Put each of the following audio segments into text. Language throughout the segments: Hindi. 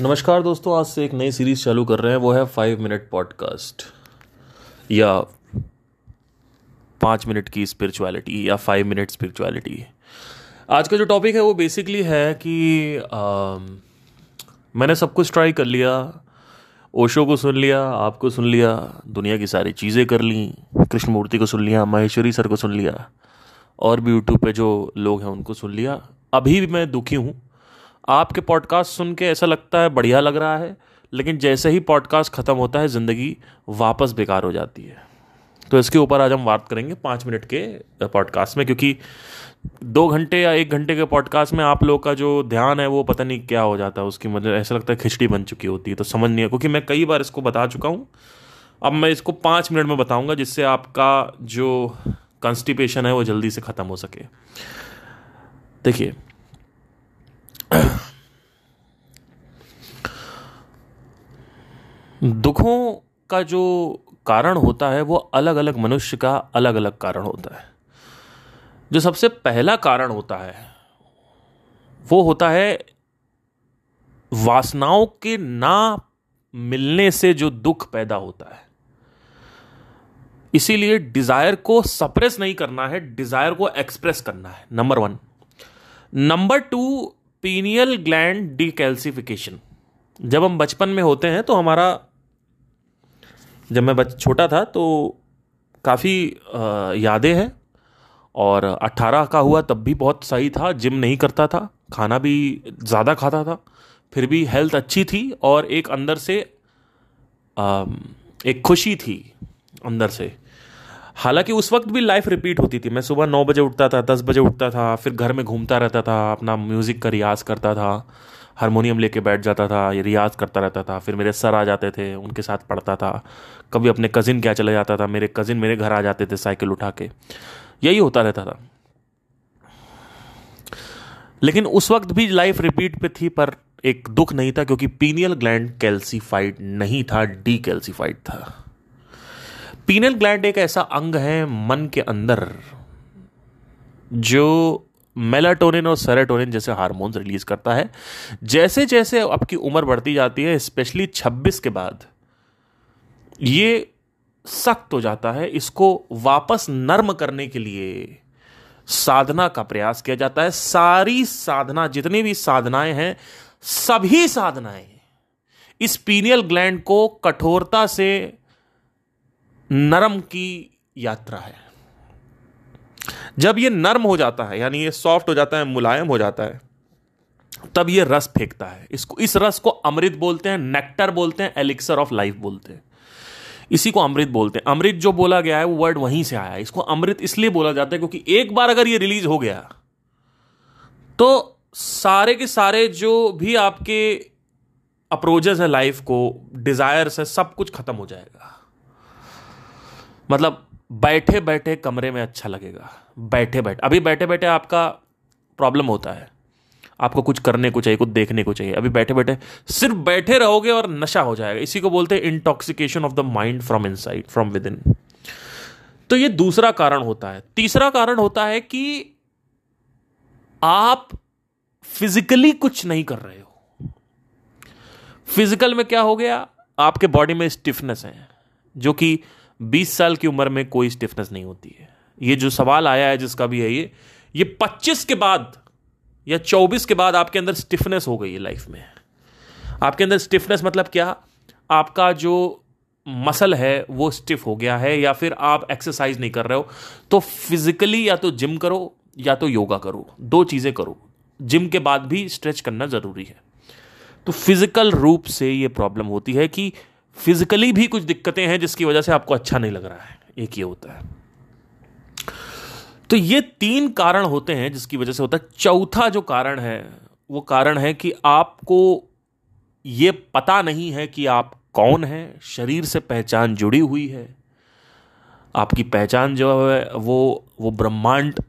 नमस्कार दोस्तों आज से एक नई सीरीज़ चालू कर रहे हैं वो है फाइव मिनट पॉडकास्ट या पाँच मिनट की स्पिरिचुअलिटी या फाइव मिनट स्पिरिचुअलिटी आज का जो टॉपिक है वो बेसिकली है कि आ, मैंने सब कुछ ट्राई कर लिया ओशो को सुन लिया आपको सुन लिया दुनिया की सारी चीज़ें कर ली कृष्णमूर्ति को सुन लिया महेश्वरी सर को सुन लिया और भी यूट्यूब पे जो लोग हैं उनको सुन लिया। अभी भी मैं दुखी हूँ आपके पॉडकास्ट सुन के ऐसा लगता है बढ़िया लग रहा है, लेकिन जैसे ही पॉडकास्ट ख़त्म होता है, ज़िंदगी वापस बेकार हो जाती है। तो इसके ऊपर आज हम बात करेंगे पाँच मिनट के पॉडकास्ट में, क्योंकि दो घंटे या एक घंटे के पॉडकास्ट में आप लोग का जो ध्यान है, वो पता नहीं क्या हो जाता है, उसकी मतलब ऐसा लगता है खिचड़ी बन चुकी होती है तो समझ नहीं है। क्योंकि मैं कई बार इसको बता चुका हूँ। अब मैं इसको पाँच मिनट में बताऊँगा, जिससे आपका जो कॉन्स्टिपेशन है, वो जल्दी से ख़त्म हो सके। देखिए दुखों का जो कारण होता है, वो अलग अलग मनुष्य का अलग अलग कारण होता है। जो सबसे पहला कारण होता है, वो होता है वासनाओं के ना मिलने से जो दुख पैदा होता है। इसीलिए डिज़ायर को सप्रेस नहीं करना है डिज़ायर को एक्सप्रेस करना है number one number two pineal gland decalcification जब हम बचपन में होते हैं तो हमारा जब मैं बच छोटा था तो काफ़ी यादें हैं और 18 का हुआ तब भी बहुत सही था जिम नहीं करता था खाना भी ज़्यादा खाता था फिर भी हेल्थ अच्छी थी और एक अंदर से आ, एक खुशी थी अंदर से। हालाँकि उस वक्त भी लाइफ रिपीट होती थी मैं सुबह नौ बजे उठता था दस बजे उठता था फिर घर में घूमता रहता था अपना म्यूज़िक का रियाज करता था। हारमोनियम लेके बैठ जाता था रियाज करता रहता था, फिर मेरे सर आ जाते थे, उनके साथ पढ़ता था। कभी अपने कज़िन क्या चले जाता था, मेरे कज़िन मेरे घर आ जाते थे साइकिल उठा के यही होता रहता था। लेकिन उस वक्त भी लाइफ रिपीट पे थी, पर एक दुख नहीं था, क्योंकि पीनियल ग्लैंड कैल्सीफाइड नहीं था डी कैल्सीफाइड था। पीनियल ग्लैंड एक ऐसा अंग है, मन के अंदर, जो मेलाटोनिन और सेरेटोनिन जैसे हार्मोन्स रिलीज़ करता है। जैसे जैसे आपकी उम्र बढ़ती जाती है, स्पेशली 26 के बाद, ये सख्त हो जाता है। इसको वापस नर्म करने के लिए साधना का प्रयास किया जाता है। सारी साधना, जितनी भी साधनाएँ हैं, सभी साधनाएँ इस पीनियल ग्लैंड को कठोरता से नरम की यात्रा है। जब ये नर्म हो जाता है, यानी ये सॉफ्ट हो जाता है, मुलायम हो जाता है, तब ये रस फेंकता है। इसको, इस रस को अमृत बोलते हैं नेक्टर बोलते हैं एलिक्सर ऑफ़ लाइफ बोलते हैं। इसी को अमृत बोलते हैं। अमृत जो बोला गया है, वो वर्ड वहीं से आया है। इसको अमृत इसलिए बोला जाता है क्योंकि एक बार अगर ये रिलीज़ हो गया तो सारे के सारे जो भी आपके अप्रोचेस है लाइफ को डिजायर्स है, सब कुछ खत्म हो जाएगा। मतलब बैठे बैठे कमरे में अच्छा लगेगा। बैठे बैठे अभी बैठे बैठे आपका प्रॉब्लम होता है। आपको कुछ करने को चाहिए, कुछ देखने को चाहिए। अभी बैठे बैठे सिर्फ़ बैठे रहोगे और नशा हो जाएगा। इसी को बोलते हैं intoxication of the mind from inside from within तो ये दूसरा कारण होता है। तीसरा कारण होता है कि आप फिजिकली कुछ नहीं कर रहे हो। फ़िज़िकल में क्या हो गया? आपके बॉडी में स्टिफनेस है, जो कि बीस साल की उम्र में कोई स्टिफनेस नहीं होती है। ये जो सवाल आया है, जिसका भी है ये ये पच्चीस के बाद या चौबीस के बाद आपके अंदर स्टिफनेस हो गई है लाइफ में। आपके अंदर स्टिफनेस मतलब क्या? आपका जो मसल है, वो स्टिफ हो गया है, या फिर आप एक्सरसाइज नहीं कर रहे हो तो फिजिकली या तो जिम करो, या तो योगा करो, दो चीज़ें करो। जिम के बाद भी स्ट्रेच करना ज़रूरी है। तो फ़िज़िकल रूप से ये प्रॉब्लम होती है कि फिजिकली भी कुछ दिक्कतें हैं, जिसकी वजह से आपको अच्छा नहीं लग रहा है। एक ये होता है। तो ये तीन कारण होते हैं जिसकी वजह से होता है। चौथा जो कारण है, वो कारण है कि आपको ये पता नहीं है कि आप कौन है। शरीर से पहचान जुड़ी हुई है। आपकी पहचान जो है, वो वो ब्रह्मांड,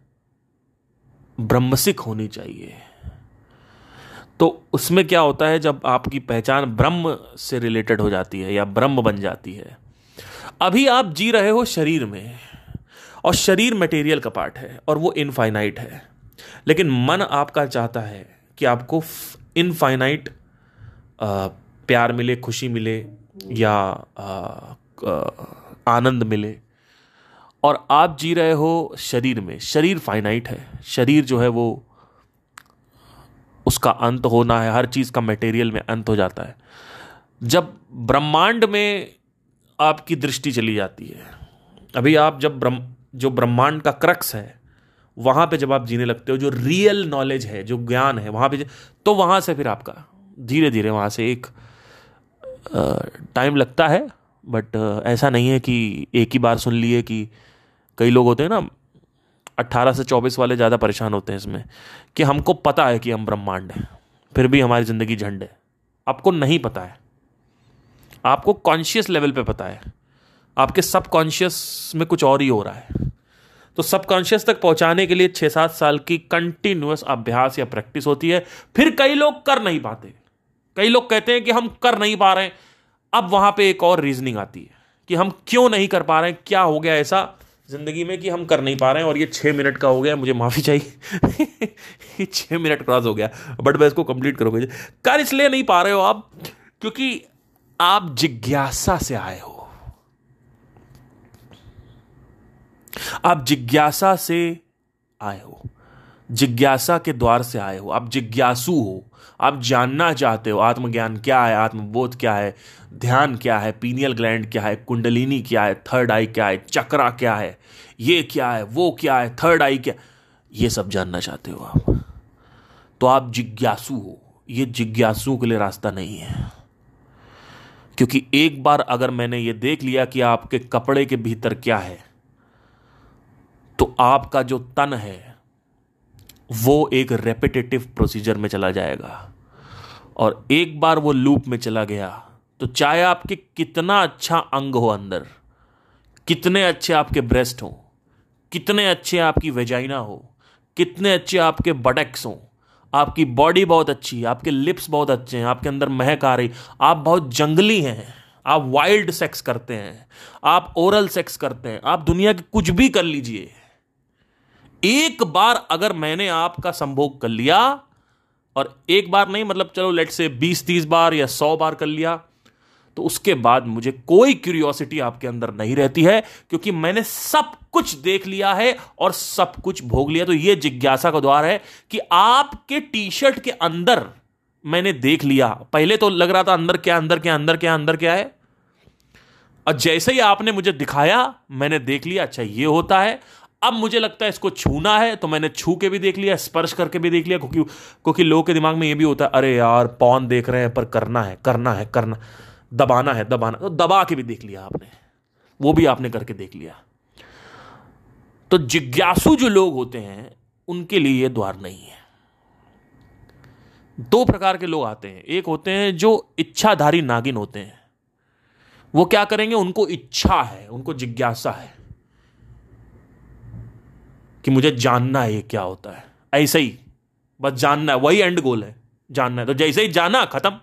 ब्रह्मसिक होनी चाहिए। तो उसमें क्या होता है, जब आपकी पहचान ब्रह्म से रिलेटेड हो जाती है या ब्रह्म बन जाती है। अभी आप जी रहे हो शरीर में। और शरीर मटेरियल का पार्ट है, और वो इनफाइनाइट है। लेकिन मन आपका चाहता है कि आपको इनफाइनाइट प्यार मिले, खुशी मिले, या आनंद मिले। और आप जी रहे हो शरीर में। शरीर फाइनाइट है। शरीर जो है वो, उसका अंत होना है। हर चीज़ का मटेरियल में अंत हो जाता है। जब ब्रह्मांड में आपकी दृष्टि चली जाती है, अभी आप जब ब्रह्म जो ब्रह्मांड का क्रक्स है, वहाँ पे जब आप जीने लगते हो, जो रियल नॉलेज है, जो ज्ञान है, वहाँ पे तो वहाँ से फिर आपका धीरे धीरे वहाँ से एक टाइम लगता है। बट ऐसा नहीं है कि एक ही बार सुन लिए कि कई लोग होते हैं ना, अट्ठारह से चौबीस वाले ज़्यादा परेशान होते हैं इसमें, कि हमको पता है कि हम ब्रह्मांड हैं, फिर भी हमारी ज़िंदगी झंड है। आपको नहीं पता है। आपको कॉन्शियस लेवल पे पता है। आपके सबकॉन्शियस में कुछ और ही हो रहा है। तो सबकॉन्शियस तक पहुँचाने के लिए छह सात साल की कंटिन्यूस अभ्यास या प्रैक्टिस होती है। फिर कई लोग कर नहीं पाते। कई लोग कहते हैं कि हम कर नहीं पा रहे हैं। अब वहाँ पे एक और रीजनिंग आती है कि हम क्यों नहीं कर पा रहे हैं? क्या हो गया ऐसा ज़िंदगी में कि हम कर नहीं पा रहे हैं? और ये छह मिनट का हो गया, मुझे माफ़ी चाहिए। ये छह मिनट क्रॉस हो गया बट मैं इसको कंप्लीट करोगे। कर इसलिए नहीं पा रहे हो आप, क्योंकि आप जिज्ञासा से आए हो। आप जिज्ञासा से आए हो जिज्ञासा के द्वार से आए हो आप जिज्ञासु हो आप जानना चाहते हो आत्मज्ञान क्या है आत्मबोध क्या है ध्यान क्या है पीनियल ग्लैंड क्या है कुंडलिनी क्या है थर्ड आई क्या है चक्रा क्या है ये क्या है वो क्या है थर्ड आई क्या ये सब जानना चाहते हो आप तो आप जिज्ञासु हो ये जिज्ञासुओं के लिए रास्ता नहीं है क्योंकि एक बार अगर मैंने ये देख लिया कि आपके कपड़े के भीतर क्या है तो आपका जो तन है, वो एक रेपिटेटिव प्रोसीजर में चला जाएगा। और एक बार वो लूप में चला गया तो चाहे आपके कितना अच्छा अंग हो अंदर, कितने अच्छे आपके ब्रेस्ट हो, कितने अच्छे आपकी वेजाइना हो, कितने अच्छे आपके बटक्स हो, आपकी बॉडी बहुत अच्छी है, आपके लिप्स बहुत अच्छे हैं, आपके अंदर महक आ रही, आप बहुत जंगली हैं, आप वाइल्ड सेक्स करते हैं, आप ओरल सेक्स करते हैं, आप दुनिया के कुछ भी कर लीजिए। एक बार अगर मैंने आपका संभोग कर लिया, और एक बार नहीं मतलब चलो लेट से बीस, तीस बार या सौ बार कर लिया तो उसके बाद मुझे कोई क्यूरियोसिटी आपके अंदर नहीं रहती है, क्योंकि मैंने सब कुछ देख लिया है और सब कुछ भोग लिया। तो यह जिज्ञासा का द्वार है कि आपके टी शर्ट के अंदर मैंने देख लिया। पहले तो लग रहा था अंदर क्या अंदर क्या अंदर क्या अंदर क्या है? और जैसे ही आपने मुझे दिखाया, मैंने देख लिया अच्छा ये होता है। अब मुझे लगता है इसको छूना है तो मैंने छू के भी देख लिया, स्पर्श करके भी देख लिया, क्योंकि क्योंकि लोगों के दिमाग में ये भी होता है, अरे यार, पौन देख रहे हैं, पर करना है करना है, करना, दबाना है, दबाना। तो दबा के भी देख लिया आपने, वो भी आपने करके देख लिया। तो जिज्ञासु जो लोग होते हैं, उनके लिए यह द्वार नहीं है। दो प्रकार के लोग आते हैं। एक होते हैं जो इच्छाधारी नागिन होते हैं। वो क्या करेंगे? उनको इच्छा है, उनको जिज्ञासा है। कि मुझे जानना है ये क्या होता है। ऐसे ही, बस जानना है, वही एंड गोल है, जानना है। तो जैसे ही जाना, खत्म।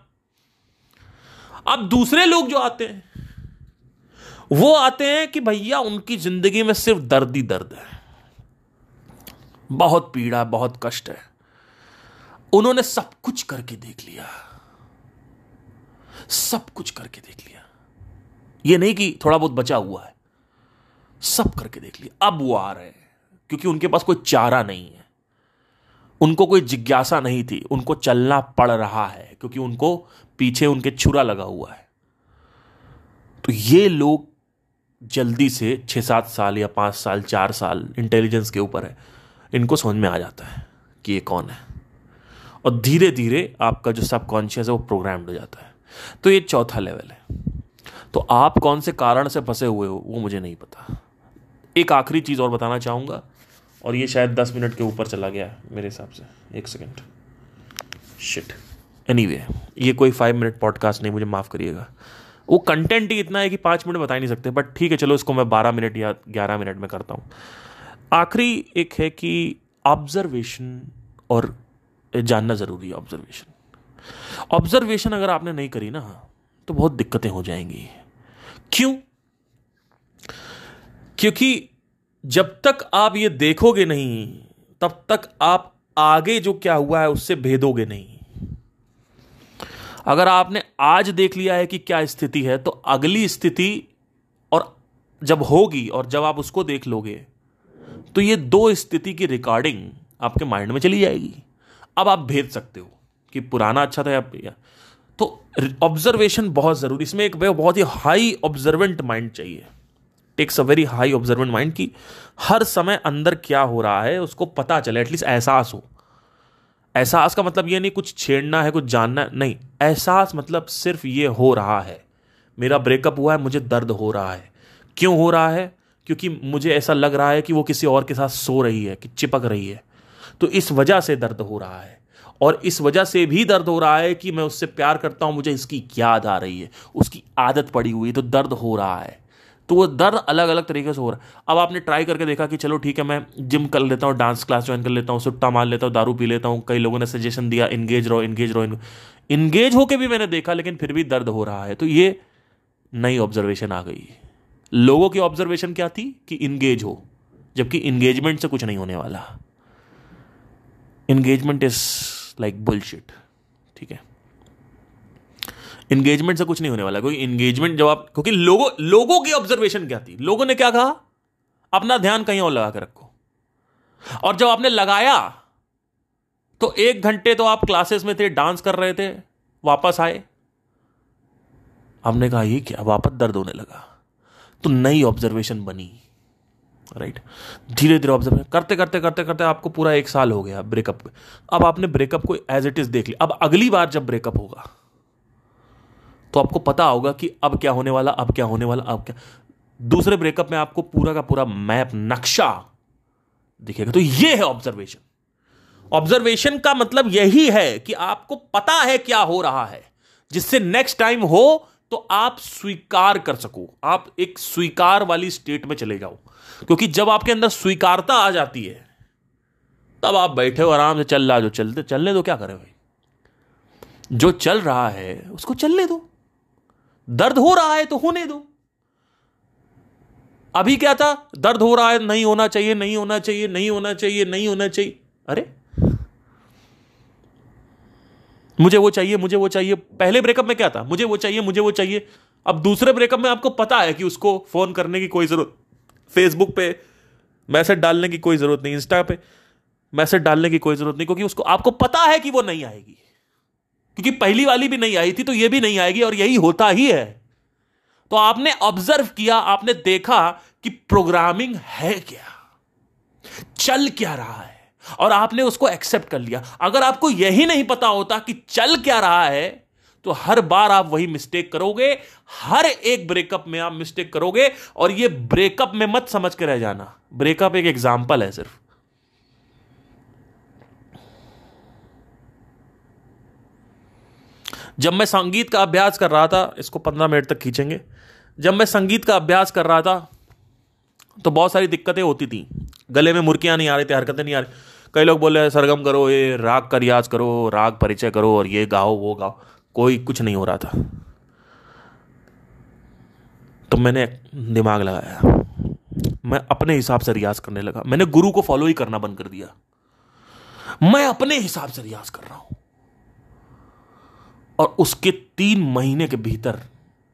अब दूसरे लोग जो आते हैं, वो आते हैं कि भैया, उनकी ज़िंदगी में सिर्फ़ दर्द ही दर्द है। बहुत पीड़ा, बहुत कष्ट है। उन्होंने सब कुछ करके देख लिया। सब कुछ करके देख लिया। ये नहीं कि थोड़ा बहुत बचा हुआ है। सब करके देख लिया। अब वो आ रहे हैं। क्योंकि उनके पास कोई चारा नहीं है। उनको कोई जिज्ञासा नहीं थी। उनको चलना पड़ रहा है, क्योंकि उनको पीछे उनके छुरा लगा हुआ है। तो ये लोग जल्दी से छह सात साल या पाँच साल, चार साल इंटेलिजेंस के ऊपर है। इनको समझ में आ जाता है कि ये कौन है। और धीरे धीरे आपका जो सबकॉन्शियस है, वो प्रोग्राम्ड हो जाता है। तो ये चौथा लेवल है। तो आप कौन से कारण से फंसे हुए हो, वो मुझे नहीं पता। एक आखिरी चीज़ और बताना चाहूँगा। और ये शायद दस मिनट के ऊपर चला गया मेरे हिसाब से। एक सेकेंड शिट एनी anyway, ये कोई फाइव मिनट पॉडकास्ट नहीं मुझे माफ़ करिएगा। वो कंटेंट ही इतना है कि पाँच मिनट बता ही नहीं सकते बट ठीक है चलो इसको मैं बारह मिनट या ग्यारह मिनट में करता हूँ। आखिरी एक है कि ऑब्जर्वेशन और जानना ज़रूरी है ऑब्जर्वेशन ऑब्जर्वेशन अगर आपने नहीं करी ना तो बहुत दिक्कतें हो जाएँगी। क्यों? क्योंकि जब तक आप ये देखोगे नहीं, तब तक आप आगे जो क्या हुआ है उससे भेदोगे नहीं। अगर आपने आज देख लिया है कि क्या स्थिति है तो अगली स्थिति और जब होगी और जब आप उसको देख लोगे तो ये दो स्थिति की रिकॉर्डिंग आपके माइंड में चली जाएगी। अब आप भेज सकते हो कि पुराना अच्छा था या तो ऑब्जर्वेशन बहुत ज़रूरी, इसमें एक बहुत ही हाई ऑब्जर्वेंट माइंड चाहिए। Takes a very high observant mind कि हर समय अंदर क्या हो रहा है, उसको पता चले एटलीस्ट एहसास हो। एहसास का मतलब ये नहीं कुछ छेड़ना है, कुछ जानना नहीं। एहसास मतलब सिर्फ़ ये हो रहा है, मेरा ब्रेकअप हुआ है, मुझे दर्द हो रहा है। क्यों हो रहा है? क्योंकि मुझे ऐसा लग रहा है कि वो किसी और के साथ सो रही है, कि चिपक रही है। तो इस वजह से दर्द हो रहा है। और इस वजह से भी दर्द हो रहा है कि मैं उससे प्यार करता हूँ, मुझे इसकी याद आ रही है, उसकी आदत पड़ी हुई है तो दर्द हो रहा है। तो वो दर्द अलग अलग तरीके से हो रहा है। अब आपने ट्राई करके देखा कि चलो ठीक है, मैं जिम कर लेता हूँ डांस क्लास ज्वाइन कर लेता हूँ, सुट्टा मार लेता हूँ, दारू पी लेता हूँ, कई लोगों ने सजेशन दिया इंगेज रहो इंगेज रहो इंगेज होके भी मैंने देखा, लेकिन फिर भी दर्द हो रहा है। तो ये नई ऑब्जर्वेशन आ गई। लोगों की ऑब्जर्वेशन क्या थी? कि इंगेज हो, जबकि इंगेजमेंट से कुछ नहीं होने वाला। इंगेजमेंट इज़ लाइक बुलशिट ठीक है? इंगेजमेंट से कुछ नहीं होने वाला क्योंकि इंगेजमेंट जब आप, क्योंकि लोगों लोगों की ऑब्जर्वेशन क्या थी? लोगों ने क्या कहा? अपना ध्यान कहीं और लगा के रखो। और जब आपने लगाया तो एक घंटे तो आप क्लासेस में थे डांस कर रहे थे, वापस आए। हमने कहा, ये क्या? वापस दर्द होने लगा। तो नई ऑब्जर्वेशन बनी। राइट धीरे धीरे ऑब्ज़र्व करते करते करते करते आपको पूरा एक साल हो गया ब्रेकअप अब आपने ब्रेकअप को एज इट इज़ देख लिया। अब अगली बार जब ब्रेकअप होगा तो आपको पता होगा कि अब क्या होने वाला, अब क्या होने वाला, अब क्या। दूसरे ब्रेकअप में आपको पूरा का पूरा मैप नक्शा दिखेगा। तो ये है ऑब्जर्वेशन ऑब्जर्वेशन का मतलब यही है कि आपको पता है क्या हो रहा है। जिससे नेक्स्ट टाइम हो तो आप स्वीकार कर सको। आप एक स्वीकार वाली स्टेट में चले जाओ। क्योंकि जब आपके अंदर स्वीकारता आ जाती है, तब आप बैठे हो आराम से, चल रहा जो चलते, चलने दो क्या करें भाई? जो चल रहा है, उसको चलने दो। दर्द हो रहा है तो होने दो। अभी क्या था? दर्द हो रहा है, नहीं होना चाहिए, नहीं होना चाहिए, नहीं होना चाहिए, नहीं होना चाहिए। अरे, मुझे वो चाहिए, मुझे वो चाहिए। पहले ब्रेकअप में क्या था? मुझे वो चाहिए, मुझे वो चाहिए। अब दूसरे ब्रेकअप में आपको पता है कि उसको फ़ोन करने की कोई ज़रूरत फेसबुक पे मैसेज डालने की कोई ज़रूरत नहीं इंस्टा पे मैसेज डालने की कोई ज़रूरत नहीं, क्योंकि उसको आपको पता है कि वो नहीं आएगी। क्योंकि पहली वाली भी नहीं आई थी तो यह भी नहीं आएगी और यही होता ही है। तो आपने ऑब्ज़र्व किया, आपने देखा कि प्रोग्रामिंग है क्या? चल क्या रहा है? और आपने उसको एक्सेप्ट कर लिया। अगर आपको यही नहीं पता होता कि चल क्या रहा है तो हर बार आप वही मिस्टेक करोगे, हर एक ब्रेकअप में आप मिस्टेक करोगे, और ये ब्रेकअप में मत समझ के रह जाना। ब्रेकअप एक एग्ज़ाम्पल है सिर्फ़। जब मैं संगीत का अभ्यास कर रहा था, इसको पंद्रह मिनट तक खींचेंगे। जब मैं संगीत का अभ्यास कर रहा था तो बहुत सारी दिक्कतें होती थी। गले में मुर्कियाँ नहीं आ रही थी हरकतें नहीं आ रही। कई लोग बोले सरगम करो, ये राग का रियाज करो, राग परिचय करो और ये गाओ, वो गाओ। कोई कुछ नहीं हो रहा था। तो मैंने दिमाग लगाया। मैं अपने हिसाब से रियाज करने लगा। मैंने गुरु को फॉलो ही करना बंद कर दिया। मैं अपने हिसाब से रियाज कर रहा हूँ। और उसके तीन महीने के भीतर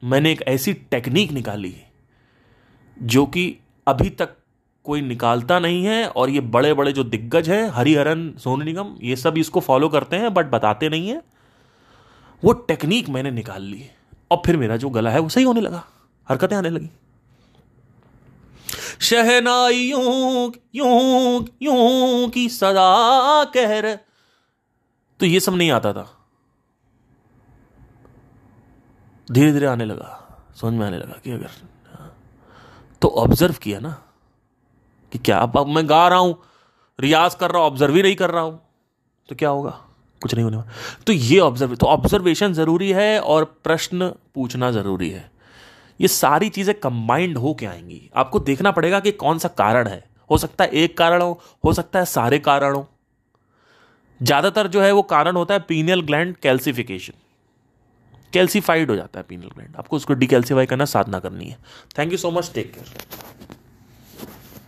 मैंने एक ऐसी टेक्निक निकाली जो कि अभी तक कोई निकालता नहीं है और ये बड़े बड़े जो दिग्गज हैं, हरिहरन, सोनू निगम, ये सब इसको फॉलो करते हैं बट बताते नहीं है। वो टेक्निक मैंने निकाल ली और फिर मेरा जो गला है, वो सही होने लगा। हरकतें आने लगी। शहनाई यूँ यूँ यूँ की सदा कह रहे तो ये सब नहीं आता था। धीरे धीरे आने लगा, समझ में आने लगा कि अगर तो ऑब्ज़र्व किया ना, कि क्या अब मैं गा रहा हूँ, रियाज कर रहा हूँ ऑब्ज़र्व ही नहीं कर रहा हूँ तो क्या होगा? कुछ नहीं होने वाला। तो ये ऑब्ज़र्व तो ऑब्जर्वेशन ज़रूरी है और प्रश्न पूछना ज़रूरी है। ये सारी चीज़ें कंबाइंड हो के आएँगी। आपको देखना पड़ेगा कि कौन सा कारण है। हो सकता है एक कारण हो हो सकता है सारे कारण हो। ज़्यादातर जो है वो कारण होता है पीनियल ग्लैंड कैल्सिफिकेशन कैल्सीफाइड हो जाता है पीनल ग्लैंड आपको उसको डिकैल्सीफाई करना साधना करनी है। Thank you so much take care